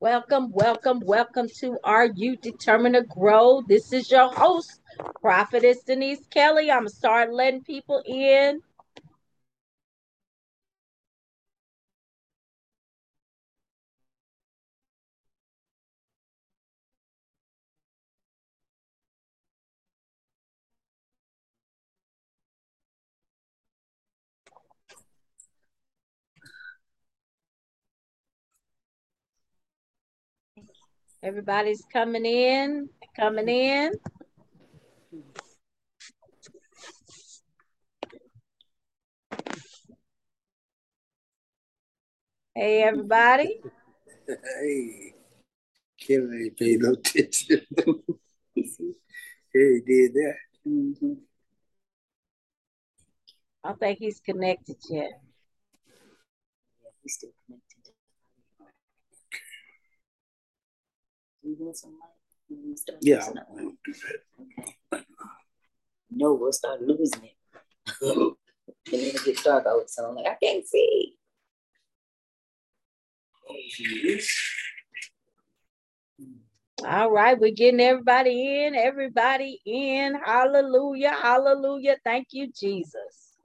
Welcome, welcome, welcome to Are You Determined to Grow? This is your host, Prophetess Denise Kelly. I'm to start letting people in. Everybody's coming in, coming in. Hey, everybody. Hey, Kevin ain't pay no attention. hey, did that. Mm-hmm. I don't think he's connected yet. Yeah, he's still connected. Do some light? Yeah, I won't do that. Okay. No, we'll start losing it. and then it gets dark out, so I'm like, I can't see. All right, we're getting everybody in, everybody in. Hallelujah, hallelujah. Thank you, Jesus.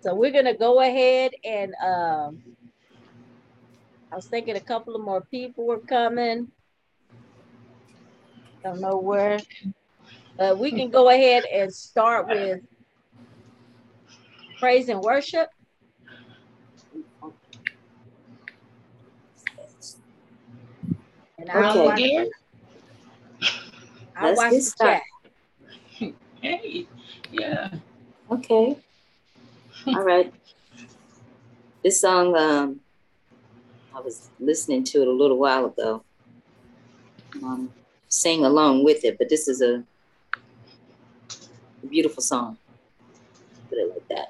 So we're gonna go ahead and um I was thinking a couple of more people were coming. Don't know where. Uh, we can go ahead and start with praise and worship. And I'll Okay. watch, Again? I'll Let's watch get the started. chat. Hey, yeah. Okay. All right. This song, um, I was listening to it a little while ago. Um, sing along with it, but this is a, a beautiful song. Put it like that.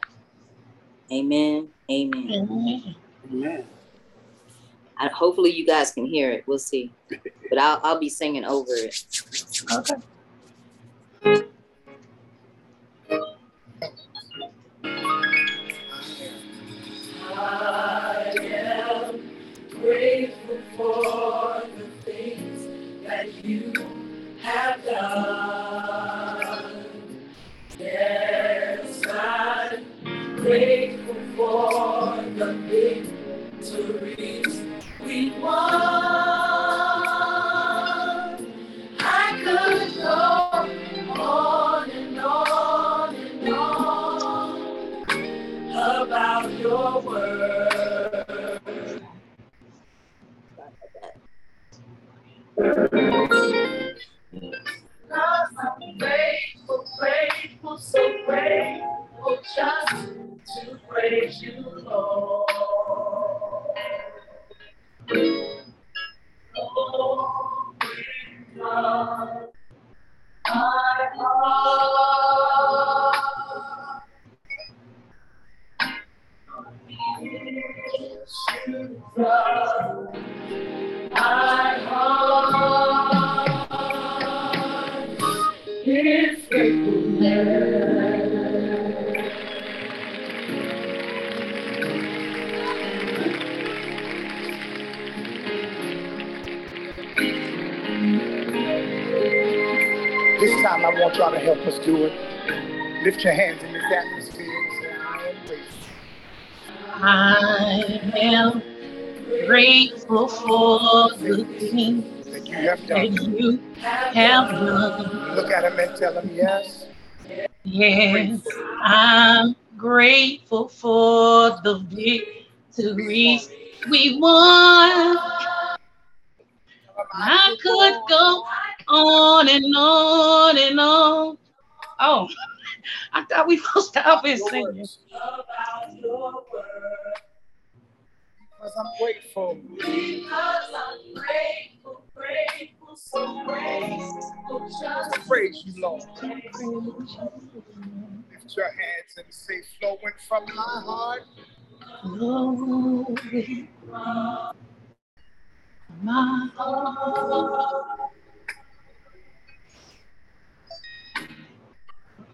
Amen. Amen. Amen. Man, I, hopefully you guys can hear it. We'll see. But I'll I'll be singing over it. Okay. Want y'all to help us do it. Lift your hands in this atmosphere and say, I am I am grateful grateful for the things that you have that done. you have done. Look at them and tell them, yes. Yes, I'm grateful for the victories we won. I could go on and on and on. Oh, I thought we were stopping Your singing. About your word. Because I'm grateful. Because I'm grateful, grateful, so grateful just praise you, Lord. to praise you. Lift your hands and say, flowing from my heart. Glory, my heart. My heart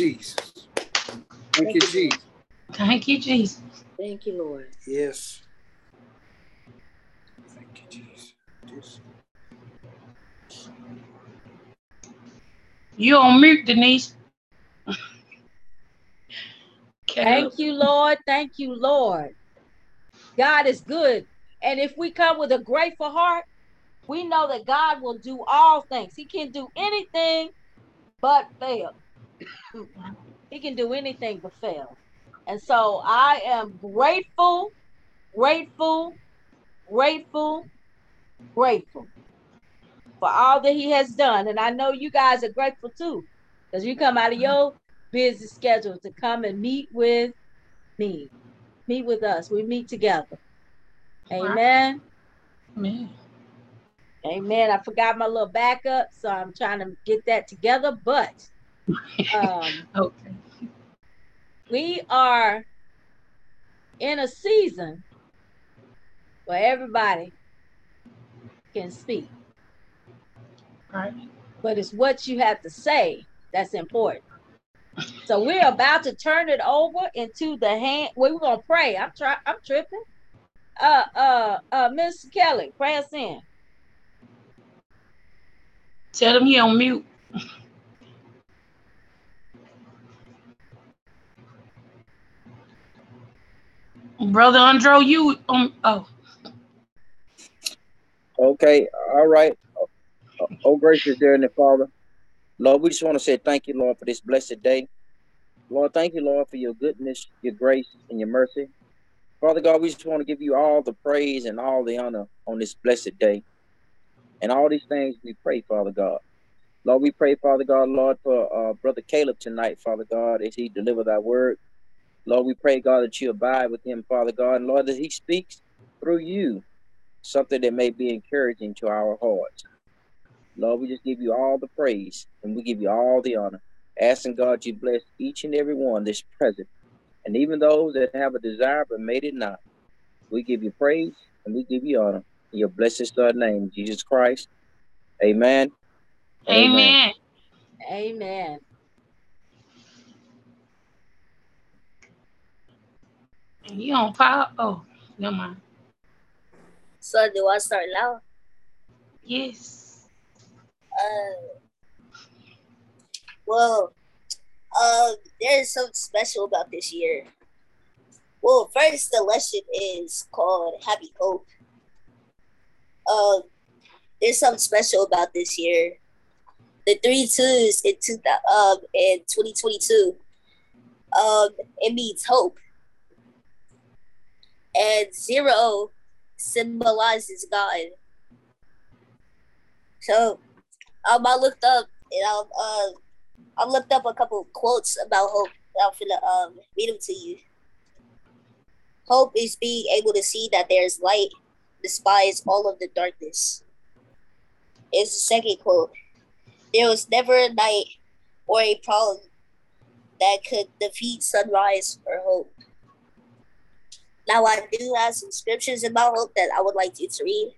Jesus. Thank you, Jesus. Thank you, Jesus. Thank you, Lord. Yes. Thank you, Jesus. Yes. You on mute, Denise. Okay. Thank you, Lord. Thank you, Lord. God is good. And if we come with a grateful heart, we know that God will do all things. He can do anything but fail. He can do anything but fail. And so I am grateful, grateful, grateful, grateful for all that He has done. And I know you guys are grateful too, because you come out of your busy schedule to come and meet with me, meet with us. We meet together. Amen. Amen. Amen. I forgot my little backup, so I'm trying to get that together. But um, Okay. we are in a season where everybody can speak, Right. but it's what you have to say that's important. So we're about to turn it over into the hand. We're gonna pray. I'm try. I'm tripping. Uh, uh, uh, Miss Kelly, pray us in. Tell him he on mute. Brother Andro, you um oh Okay, all right. Oh, gracious dear and Father, Lord, we just want to say thank you, Lord, for this blessed day. Lord, thank you, Lord, for your goodness, your grace, and your mercy. Father God, we just want to give you all the praise and all the honor on this blessed day. And all these things we pray, Father God. Lord, we pray, Father God, Lord, for uh, Brother Kaleb tonight, Father God, as he deliver that word. Lord, we pray, God, that you abide with him, Father God, and Lord, that he speaks through you something that may be encouraging to our hearts. Lord, we just give you all the praise and we give you all the honor. Asking God you bless each and every one that's present. And even those that have a desire but made it not. We give you praise and we give you honor. In your blessed son name, Jesus Christ. Amen. Amen. Amen. You on fire? Oh, never mind. So do I start now? Yes. Uh, well, uh, there's something special about this year. Well, first the lesson is called Happy Hope. Uh, there's something special about this year. The three twos in two um in 2022. Um, it means hope, and zero symbolizes God. So, um, I looked up, and I, uh, I looked up a couple quotes about hope. I'm gonna um read them to you. Hope is being able to see that there's light, despite all of the darkness. Is the second quote. There was never a night or a problem that could defeat sunrise or hope. Now I do have some scriptures in my hope that I would like you to read.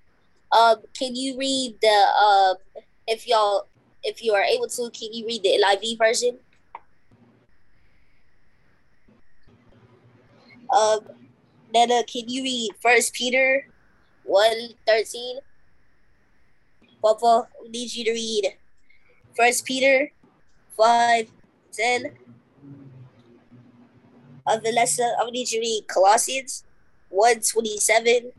Um, can you read the um if y'all if you are able to, can you read the NIV version? Um, Nana, can you read First Peter 1 13? Papa, we need you to read First Peter 5 10. Uh, Vanessa, I'm gonna need you to read Colossians 127.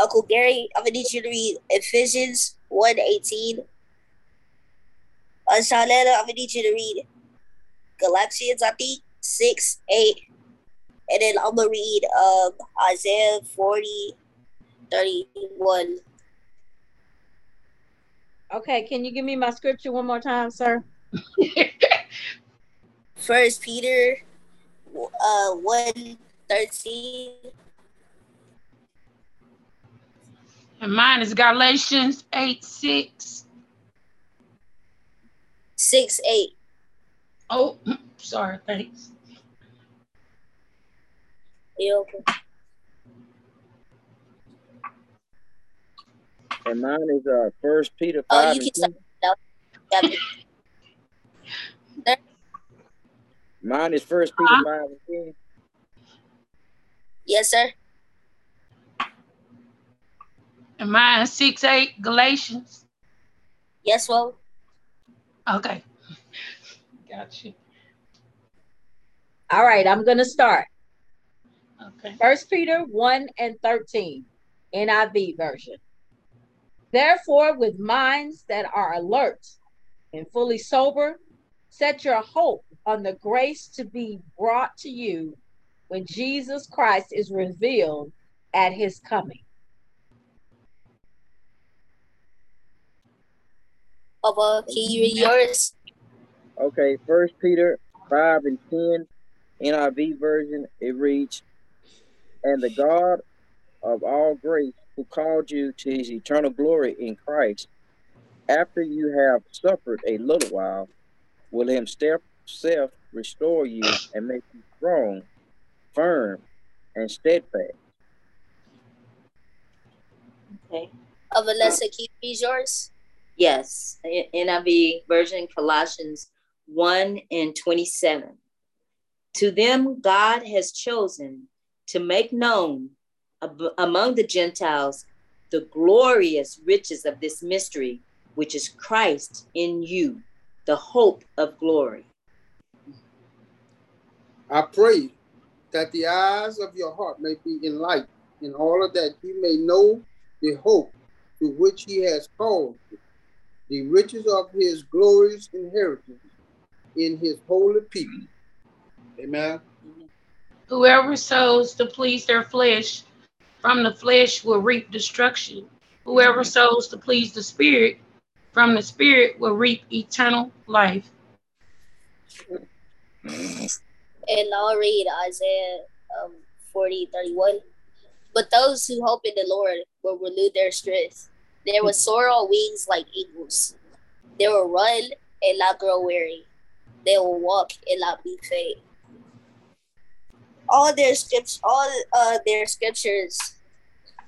Uncle Gary, I'm gonna need you to read Ephesians 1 18. Uh, Shaletta, I'm gonna need you to read Galatians, I think, 6 8. And then I'm gonna read um Isaiah 40 31. Okay, can you give me my scripture one more time, sir? First Peter uh 1 13. And mine is Galatians 8 6. 6 8. Oh, sorry, thanks. You okay? And mine is uh First Peter Oh, five you can ten. start now. Yeah, Mine is First Peter Uh-huh. five and ten. Yes, sir. And mine is 6 8 Galatians. Yes, well. Okay. Gotcha. All right, I'm gonna start. Okay. First Peter 1 and 13, NIV version. Therefore, with minds that are alert and fully sober, set your hope on the grace to be brought to you when Jesus Christ is revealed at his coming. Papa, can you read yours? Okay, First Peter five and ten, NIV version. It reads, "And the God of all grace, who called you to His eternal glory in Christ, after you have suffered a little while, will Himself self restore you and make you strong, firm, and steadfast." Okay. Uh, Vanessa, can you read yours? Yes, NIV version Colossians 1 and 27. To them God has chosen to make known ab- among the Gentiles the glorious riches of this mystery, which is Christ in you, the hope of glory. I pray that the eyes of your heart may be enlightened, in order that you may know the hope to which he has called you, the riches of his glorious inheritance in his holy people. Amen. Whoever sows to please their flesh from the flesh will reap destruction. Whoever sows to please the spirit from the spirit will reap eternal life. And I'll read Isaiah um, 40 31. But those who hope in the Lord will renew their strength. They will soar on wings like eagles. They will run and not grow weary. They will walk and not be faint. All their scriptures, all uh, their scriptures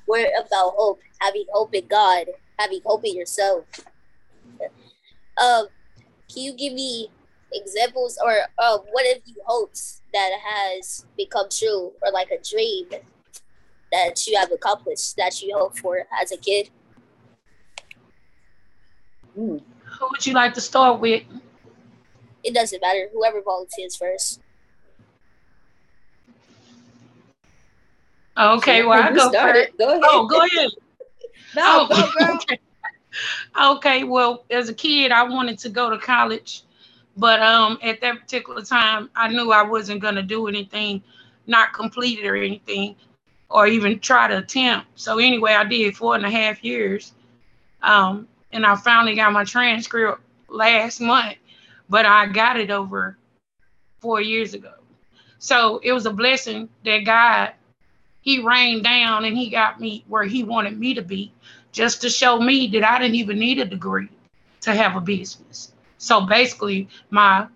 were about hope, having hope in God, having hope in yourself. Um, can you give me examples or uh, what have you hoped that has become true or like a dream that you have accomplished that you hoped for as a kid? Hmm. Who would you like to start with? It doesn't matter. Whoever volunteers first. Okay, well, I You go started. first. Go ahead. Oh, go ahead. No, Oh, go, girl. okay. Okay, well, as a kid, I wanted to go to college, but um, at that particular time, I knew I wasn't gonna do anything, not complete it or anything, or even try to attempt. So anyway, I did four and a half years, Um, and I finally got my transcript last month, but I got it over four years ago. So it was a blessing that God, He rained down and He got me where He wanted me to be, just to show me that I didn't even need a degree to have a business. So basically, my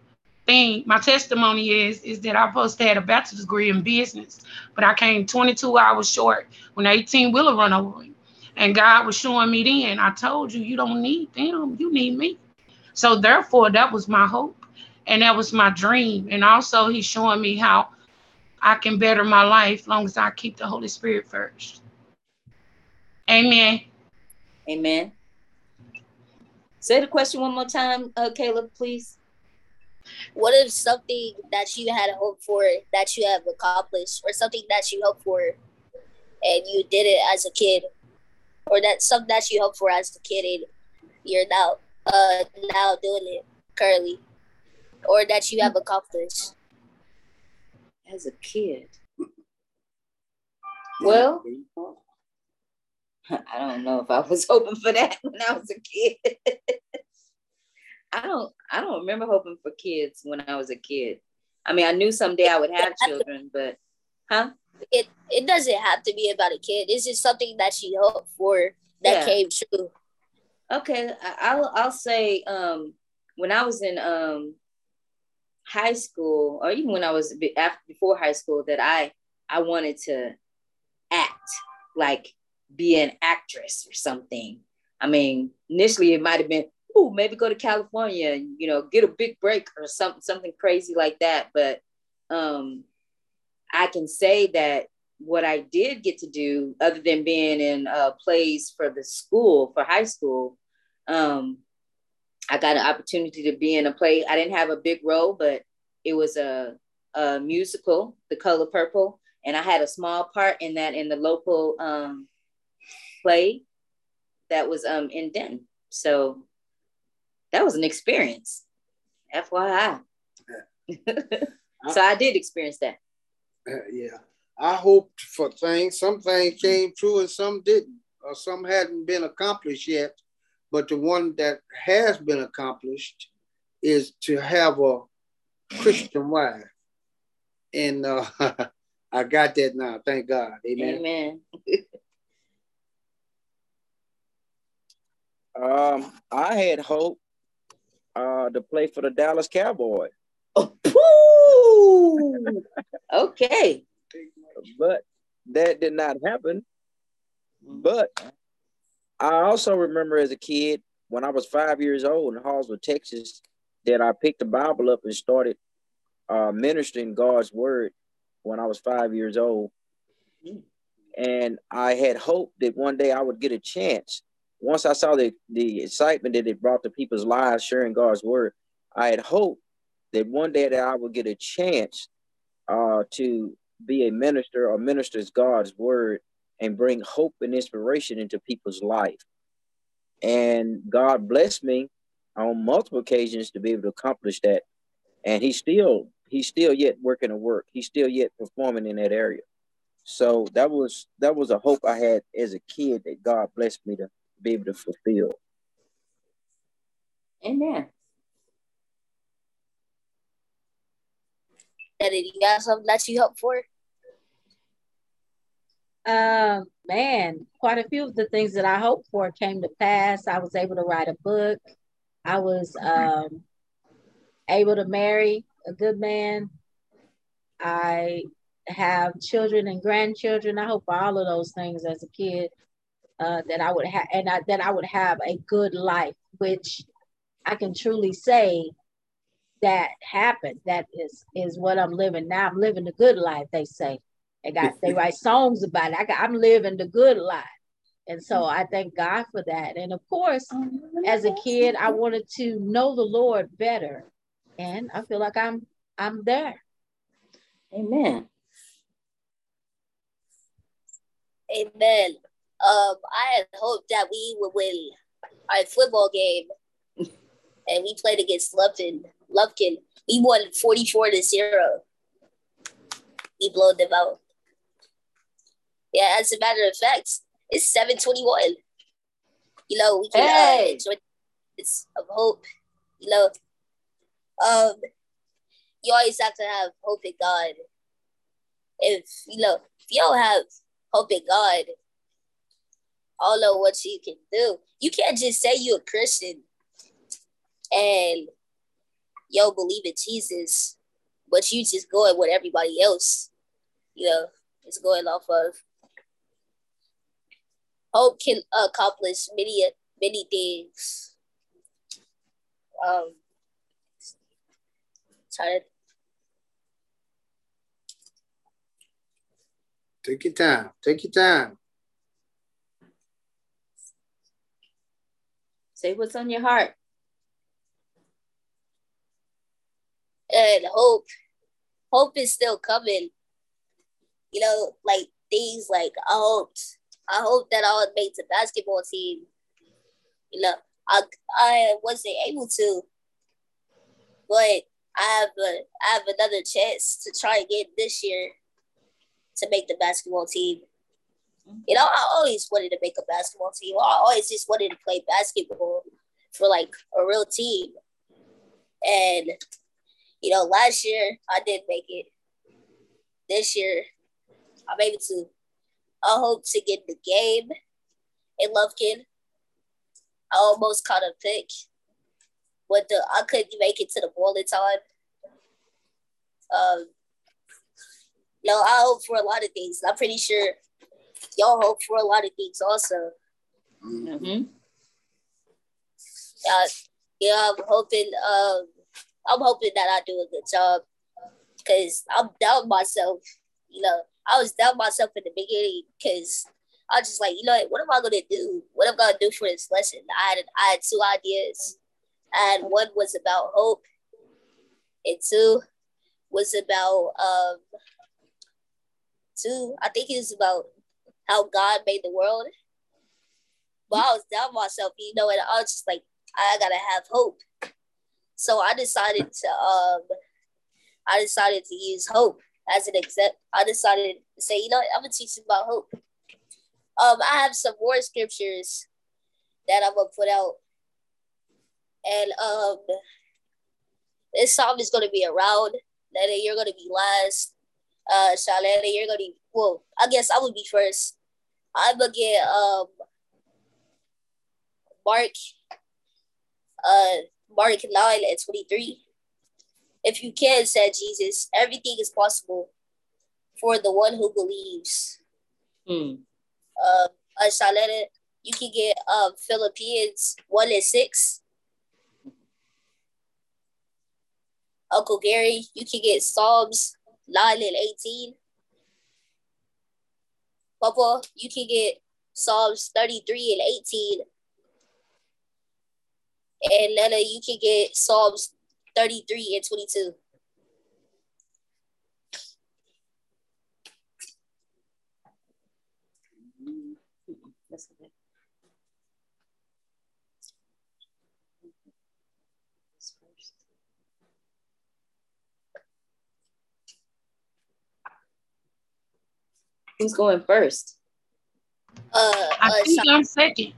thing, my testimony is is that I supposed to have a bachelor's degree in business, but I came 22 hours short when 18 wheeler run over me. And God was showing me then, I told you, you don't need them, you need me. So therefore, that was my hope. And that was my dream. And also he's showing me how I can better my life long as I keep the Holy Spirit first. Amen. Amen. Say the question one more time, uh, Kaleb, please. What is something that you had hoped for that you have accomplished, or something that you hoped for and you did it as a kid, or that something that you hoped for as a kid and you're now uh now doing it currently, or that you have accomplished? As a kid. Well, I don't know if I was hoping for that when I was a kid. I don't I don't remember hoping for kids when I was a kid. I mean, I knew someday I would have children, but huh? It it doesn't have to be about a kid. It's just something that you hope for that Yeah. came true. Okay, I'll I'll say um when I was in um high school or even when I was after before high school that I I wanted to act like be an actress or something. I mean, initially it might have been oh maybe go to California and you know get a big break or something something crazy like that. But um I can say that what I did get to do, other than being in uh, plays for the school, for high school, um, I got an opportunity to be in a play. I didn't have a big role, but it was a, a musical, The Color Purple, and I had a small part in that in the local um, play that was um, in Denton. So that was an experience, FYI. so I did experience that. Uh, yeah. I hoped for things. Some things came true and some didn't, or some hadn't been accomplished yet. But the one that has been accomplished is to have a Christian wife. And uh, I got that now. Thank God. Amen. Amen. Um, I had hope uh, to play for the Dallas Cowboys, Woo! okay. but that did not happen. But I also remember as a kid when I was five years old in Hallsville, Texas, that I picked the Bible up and started uh, ministering God's word when I was five years old. And I had hoped that one day I would get a chance. Once I saw the, the excitement that it brought to people's lives sharing God's word, I had hoped that one day that I would get a chance uh, to be a minister or ministers God's word and bring hope and inspiration into people's life. And God blessed me on multiple occasions to be able to accomplish that. And he's still he's still yet working a work. He's still yet performing in that area. So that was that was a hope I had as a kid that God blessed me to be able to fulfill. Amen. And then you got something that you hope for? Uh, man, quite a few of the things that I hoped for came to pass. I was able to write a book. I was um, able to marry a good man. I have children and grandchildren. I hope for all of those things as a kid uh, that I would have, and I, that I would have a good life, which I can truly say that happened. That is is what I'm living now. I'm living the good life. They say. They got they write songs about it. I got, I'm living the good life. And so I thank God for that. And of course, as a kid, I wanted to know the Lord better. And I feel like I'm I'm there. Amen. Amen. Um, I had hoped that we would win our football game, and we played against Lupton. Lufkin. We won forty-four to zero. We blew them out. Yeah, as a matter of fact, it's seven twenty-one. you know, we can uh, enjoy this of hope. You know, um, you always have to have hope in God. If you know, if you don't have hope in God, I don't what you can do. You can't just say you're a Christian and yo believe in Jesus, but you just going what everybody else, you know, is going off of. Hope can accomplish many many things. Um, to Take your time. Take your time. Say what's on your heart. and hope. Hope is still coming. You know like things like i hoped i hope that i would make the basketball team. You know i i wasn't able to but i have a i have another chance to try again this year to make the basketball team you know i always wanted to make a basketball team i always just wanted to play basketball for like a real team and you know, last year I did make it. This year I'm able to. I hope to get the game in Lufkin. I almost caught a pick, but the I couldn't make it to the ball in time. Um, you know, I hope for a lot of things. I'm pretty sure y'all hope for a lot of things also. Mm-hmm. Uh, yeah, I'm hoping. Um, I'm hoping that I do a good job because I'm down myself. You know, I was down myself in the beginning because I was just like, you know, what, what am I gonna do? What am I gonna do for this lesson? I had I had two ideas, and one was about hope, and two was about um two. I think it was about how God made the world. But I was down myself, you know, and I was just like, I gotta have hope. So I decided to um I decided to use hope as an except I decided to say, you know, I'm gonna teach you about hope. Um I have some more scriptures that I'm gonna put out. And um this psalm is gonna be around. Lena, you're gonna be last. Uh Shalana, you're gonna be well, I guess I would be first. I'm gonna get um Mark uh Mark 9 and 23. If you can, said Jesus, everything is possible for the one who believes. Hmm. Uh, uh Shaletta, you can get um Philippians 1 and 6. Uncle Gary, you can get Psalms 9 and 18. Papa, you can get Psalms 33 and 18. And Lena, you can get Psalms 33 and 22. Mm-hmm. That's okay. Who's going first? Uh, I uh, think Sha- I'm second.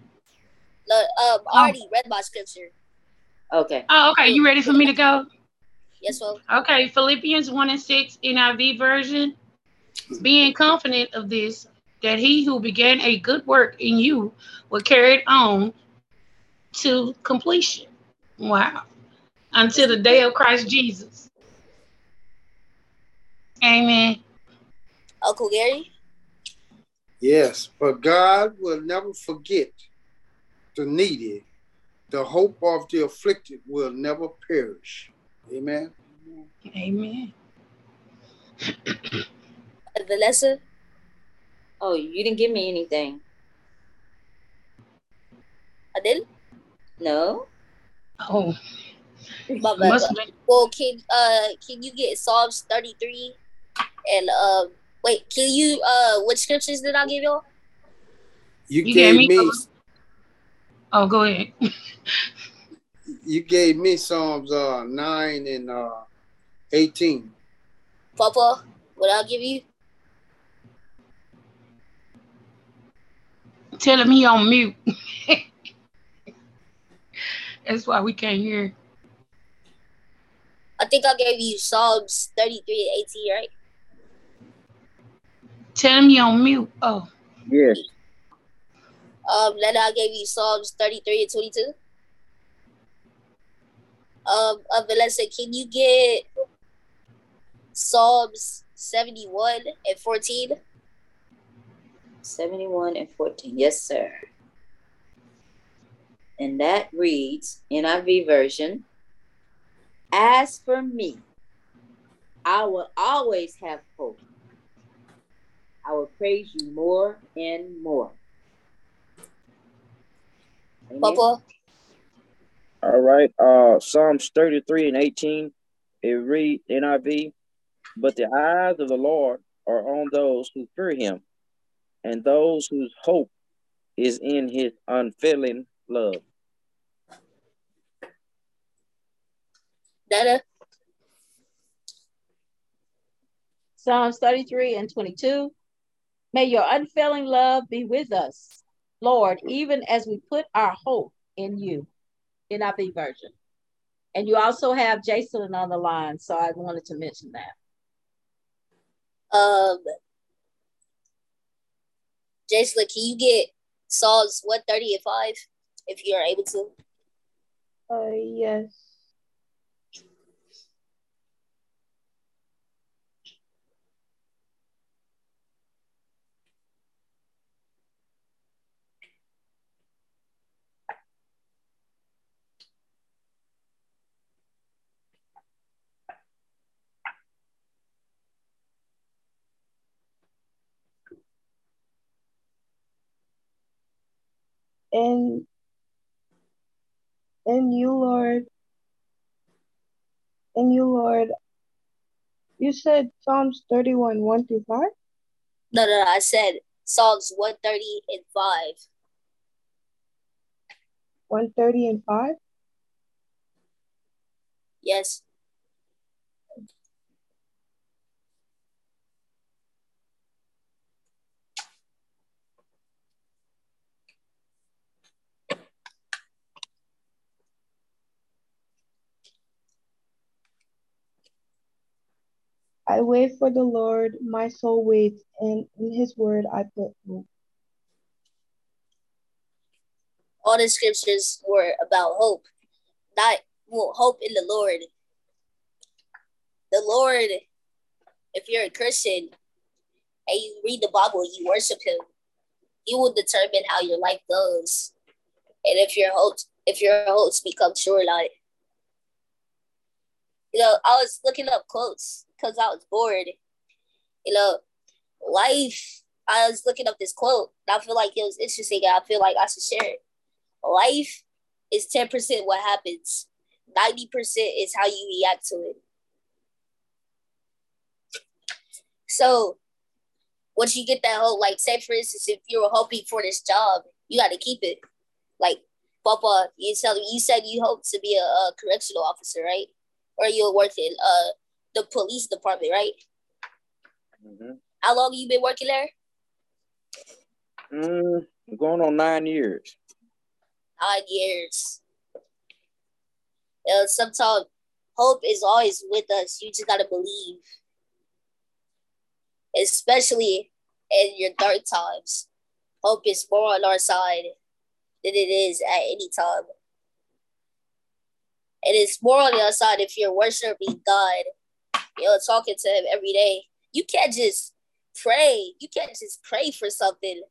no, um, I already read my scripture. Okay. Oh, okay. You ready for me to go? Yes, well, Okay, Philippians 1 and 6 NIV version. Being confident of this, that he who began a good work in you will carry it on to completion. Wow. Until the day of Christ Jesus. Amen. Uncle Gary. Yes, but God will never forget the needy. The hope of the afflicted will never perish. Amen. Amen. Vanessa. Oh, you didn't give me anything. I didn't. No. Oh, My bad. must. Well, can uh can you get Psalms 33 and um wait, can you uh what scriptures did I give y'all? You, You gave gave me, me Oh, go ahead. you gave me Psalms uh nine and uh eighteen. Papa, what I'll give you? Tell him he on mute. That's why we can't hear. I think I gave you Psalms 33 and 18, right? Tell him you on mute. Oh, Yes. Um, then I gave you Psalms 33 and 22. Um, uh, Vanessa, can you get Psalms 71 and 14? 71 and 14. Yes, sir. And that reads, NIV version, As for me, I will always have hope. I will praise you more and more. Amen. Papa, All right. Uh Psalms 33 and 18. It read NIV. But the eyes of the Lord are on those who fear him, and those whose hope is in his unfailing love. Dada, Psalms 33 and 22. May your unfailing love be with us, Lord, even as we put our hope in you. NIV version. And you also have Jason on the line, so I wanted to mention that. um, Jason, can you get Psalms 130 and 5 if you're able to? Uh, yes. And and you, Lord, and you, Lord, you said Psalms 31, 1 through 5? No, no, no, I said Psalms 130 and 5. 130 and 5? Yes. I wait for the Lord, my soul waits, and in his word I put hope. All the scriptures were about hope, not well, hope in the Lord. The Lord, if you're a Christian and you read the Bible, you worship Him, He will determine how your life goes, and if your hopes, if your hopes become or not. You know, I was looking up quotes because I was bored. You know, life. I was looking up this quote. I feel like it was interesting. I feel like I should share it. Life is ten percent what happens. Ninety percent is how you react to it. So, once you get that hope, like say for instance, if you were hoping for this job, you got to keep it. Like, Papa, you tell you said you hope to be a, a correctional officer, right? Or you work in uh the police department, right? Mhm. How long you been working there? Mm, going on nine years. Nine years. And sometimes hope is always with us. You just gotta believe. Especially in your dark times. Hope is more on our side than it is at any time. And it's more on your side if you're worshiping God, you know, talking to him every day. You can't just pray. You can't just pray for something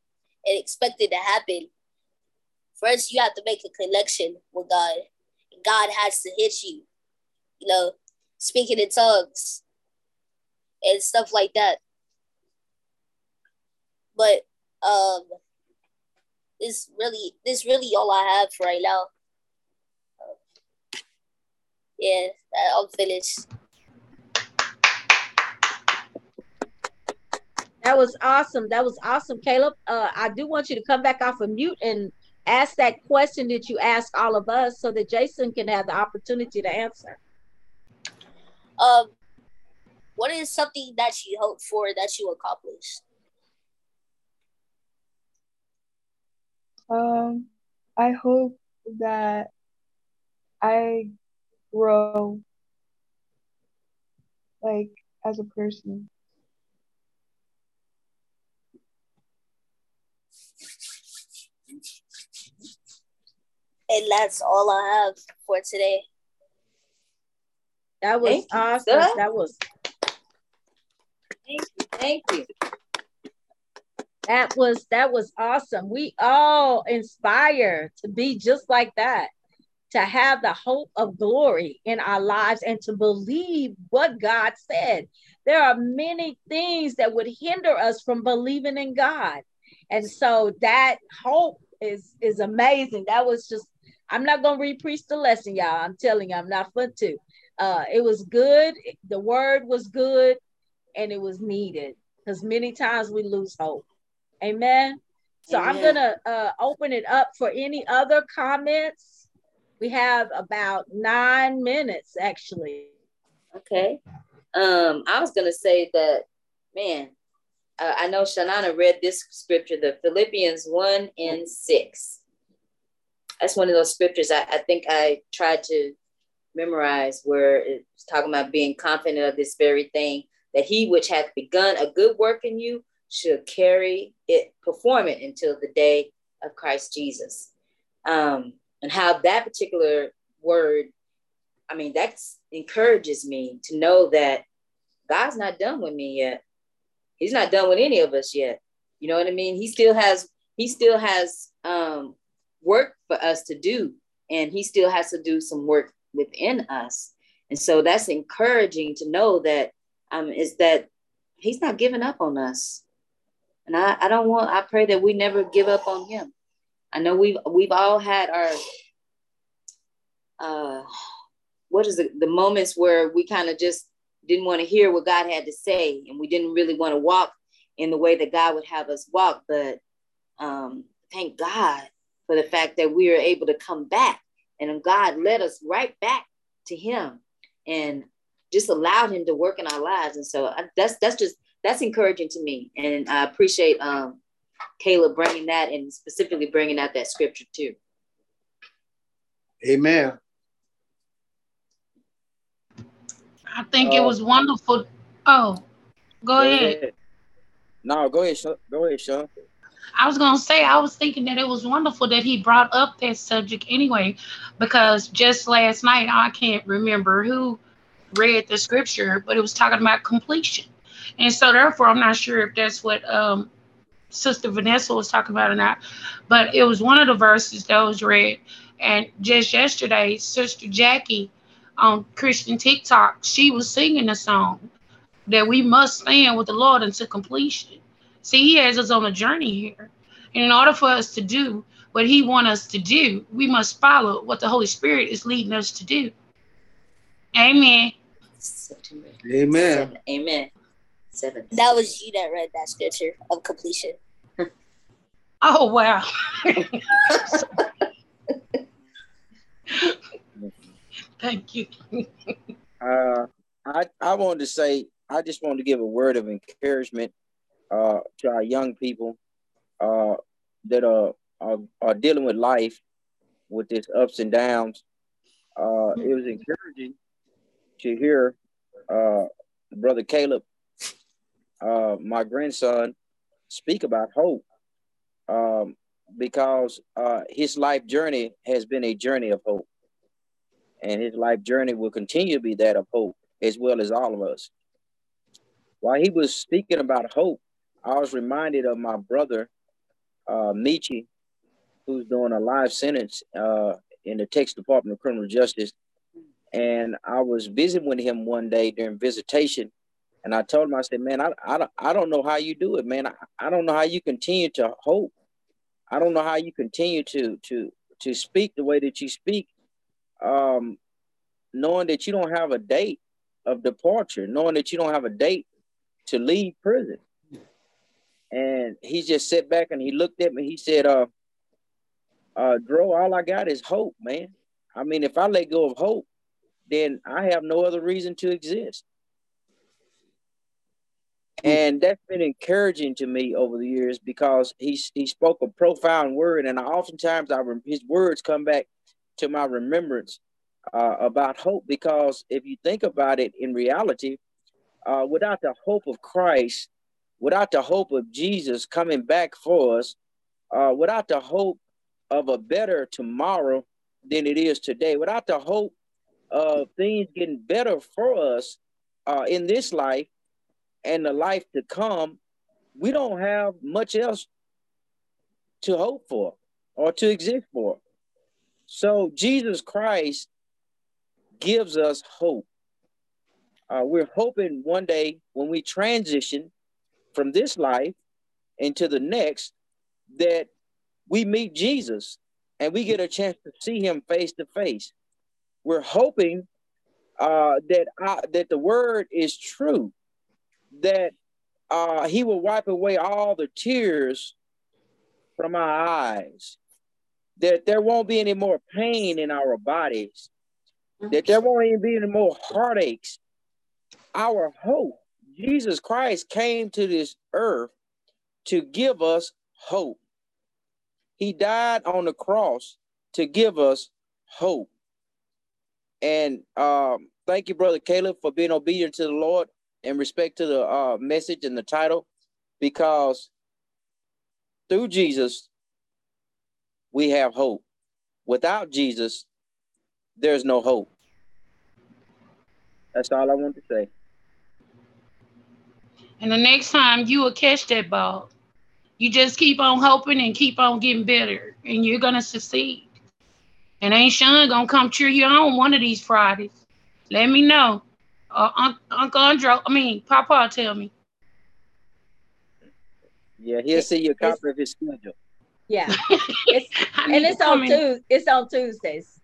and expect it to happen. First, you have to make a connection with God. God has to hit you, you know, speaking in tongues and stuff like that. But um, this really, this really all I have for right now. Yeah, I'm finished. That was awesome. That was awesome, Kaleb. Uh, I do want you to come back off of mute and ask that question that you asked all of us so that Jason can have the opportunity to answer. Um, what is something that you hope for that you accomplished? Um, I hope that I grow like as a person. And that's all I have for today. That was Thank awesome. sir. That was Thank you. Thank you. that was that was awesome. We all inspire to be just like that, to have the hope of glory in our lives and to believe what God said. There are many things that would hinder us from believing in God. And so that hope is is amazing. That was just I'm not gonna re-preach the lesson, y'all. I'm telling you, I'm not fun to. Uh, it was good. The word was good, and it was needed because many times we lose hope. Amen. So I'm gonna uh, open it up for any other comments. We have about nine minutes actually. Okay. Um, I was gonna say that, man. Uh, I know Shanana read this scripture, the Philippians one and six. That's one of those scriptures I, I think I tried to memorize, where it's talking about being confident of this very thing that He which hath begun a good work in you should carry it, perform it until the day of Christ Jesus. Um, and how that particular word I mean, that encourages me to know that God's not done with me yet. He's not done with any of us yet. You know what I mean? He still has he still has um work for us to do and he still has to do some work within us. And so that's encouraging to know that um is that he's not giving up on us. And I, I don't want I pray that we never give up on him. I know we've we've all had our uh what is it the moments where we kind of just didn't want to hear what God had to say and we didn't really want to walk in the way that God would have us walk but um thank God for the fact that we are able to come back and God led us right back to him and just allowed him to work in our lives and so I, that's that's just that's encouraging to me and I appreciate um Kaleb bringing that and specifically bringing out that scripture too Amen. I think it Uh, was wonderful. Oh, go ahead. No, go ahead, Sean. Go ahead, Sean. I was gonna say I was thinking that it was wonderful that he brought up that subject anyway, because just last night I can't remember who read the scripture, but it was talking about completion, and so therefore I'm not sure if that's what um, Sister Vanessa was talking about or not, but it was one of the verses that was read, and just yesterday Sister Jackie on Christian TikTok she was singing a song that we must stand with the Lord until completion. See, he has us on a journey here. And in order for us to do what he wants us to do, we must follow what the Holy Spirit is leading us to do. Amen. September Amen. seven. Amen. Seven. That was you that read that scripture of completion. Oh wow. Thank you. Uh, I I wanted to say I just wanted to give a word of encouragement uh, to our young people uh, that are, are are dealing with life with its ups and downs. Uh, it was encouraging to hear uh, brother Kaleb, uh, my grandson, speak about hope um, because uh, his life journey has been a journey of hope and his life journey will continue to be that of hope as well as all of us. While he was speaking about hope, I was reminded of my brother, uh, Michi, who's doing a life sentence uh, in the Texas Department of Criminal Justice. And I was visiting with him one day during visitation. And I told him, I said, man, I, I, don't, I don't know how you do it, man. I, I don't know how you continue to hope. I don't know how you continue to to to speak the way that you speak um, knowing that you don't have a date of departure, knowing that you don't have a date to leave prison. And he just sat back and he looked at me. He said, uh, uh, Dro, all I got is hope, man. I mean, if I let go of hope, then I have no other reason to exist. And that's been encouraging to me over the years because he, he spoke a profound word. And I oftentimes I, his words come back to my remembrance uh, about hope because if you think about it in reality, uh, without the hope of Christ, without the hope of Jesus coming back for us, uh, without the hope of a better tomorrow than it is today, without the hope of things getting better for us uh, in this life and the life to come, we don't have much else to hope for or to exist for. So Jesus Christ gives us hope. Uh, we're hoping one day when we transition from this life into the next that we meet Jesus and we get a chance to see him face to face. We're hoping uh, that I, that the word is true, that uh, he will wipe away all the tears from our eyes, that there won't be any more pain in our bodies, that there won't even be any more heartaches. Our hope, Jesus Christ came to this earth to give us hope. He died on the cross to give us hope. And um, thank you, Brother Kaleb, for being obedient to the Lord in respect to the uh, message and the title, because through Jesus, we have hope. Without Jesus, there's no hope. That's all I want to say. And the next time you will catch that ball. You just keep on hoping and keep on getting better, and you're gonna succeed. And ain't Sean gonna come cheer you on one of these Fridays? Let me know. Uh, Uncle Andrew, I mean Papa, tell me. Yeah, he'll see you a copy of his schedule. Yeah. It's, and it's on in- Tuesday. It's on Tuesdays.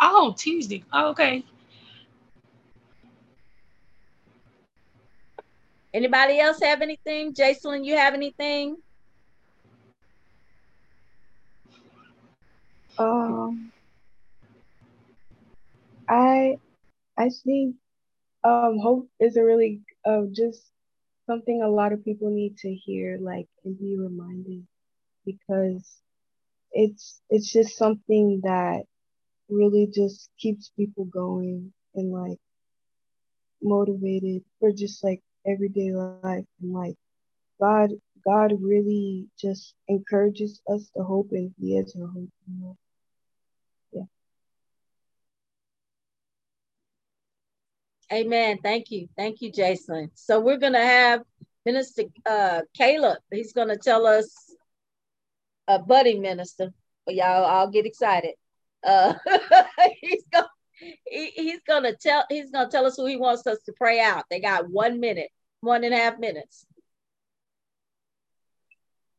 Oh, Tuesday. Oh, okay. Anybody else have anything? Jason, you have anything? Um, I I think um hope is a really uh, just something a lot of people need to hear, like and be reminded, because it's it's just something that really just keeps people going and like motivated for just like everyday life and like God God really just encourages us to hope and He is our hope. You know? Amen. Thank you. Thank you, Jason. So we're gonna have Minister uh Kaleb. He's gonna tell us a budding minister. Y'all all get excited. Uh he's gonna he, he's gonna tell he's gonna tell us who he wants us to pray out. They got one minute, one and a half minutes.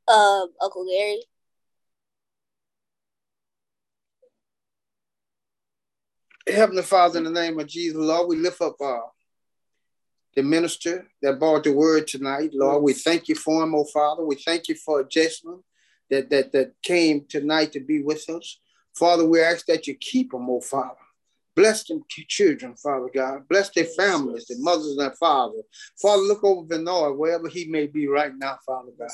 Um, Uncle Gary. Heavenly Father, in the name of Jesus, Lord, we lift up uh, the minister that brought the word tonight. Lord, we thank you for him, oh Father. We thank you for Jessamine that, that, that came tonight to be with us. Father, we ask that you keep him, oh Father. Bless them children, Father God. Bless their families, their mothers and their fathers. Father, look over Benoit, wherever he may be right now, Father God.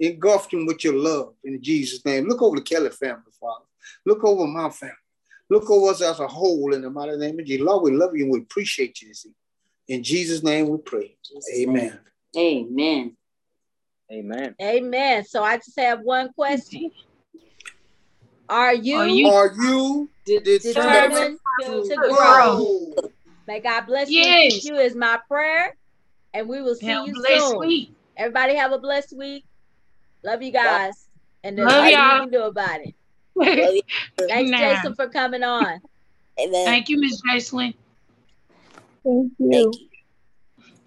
Engulf him with your love in Jesus' name. Look over the Kelly family, Father. Look over my family. Look over us as a whole in the mighty name of Jesus. Lord, we love you and we appreciate you. this. In Jesus' name we pray. Amen. Amen. Amen. Amen. So I just have one question. Are you, Are you- Are you determined to to grow? grow? May God bless you and Yes. keep you is my prayer. And we will see Have you blessed soon. week. Everybody have a blessed week. Love you guys. And there's Love nothing y'all. you can do about it. Love you. Thanks, Nah. Jason, for coming on. Amen. Thank you, Miss Jacelyn. Thank you. Thank you.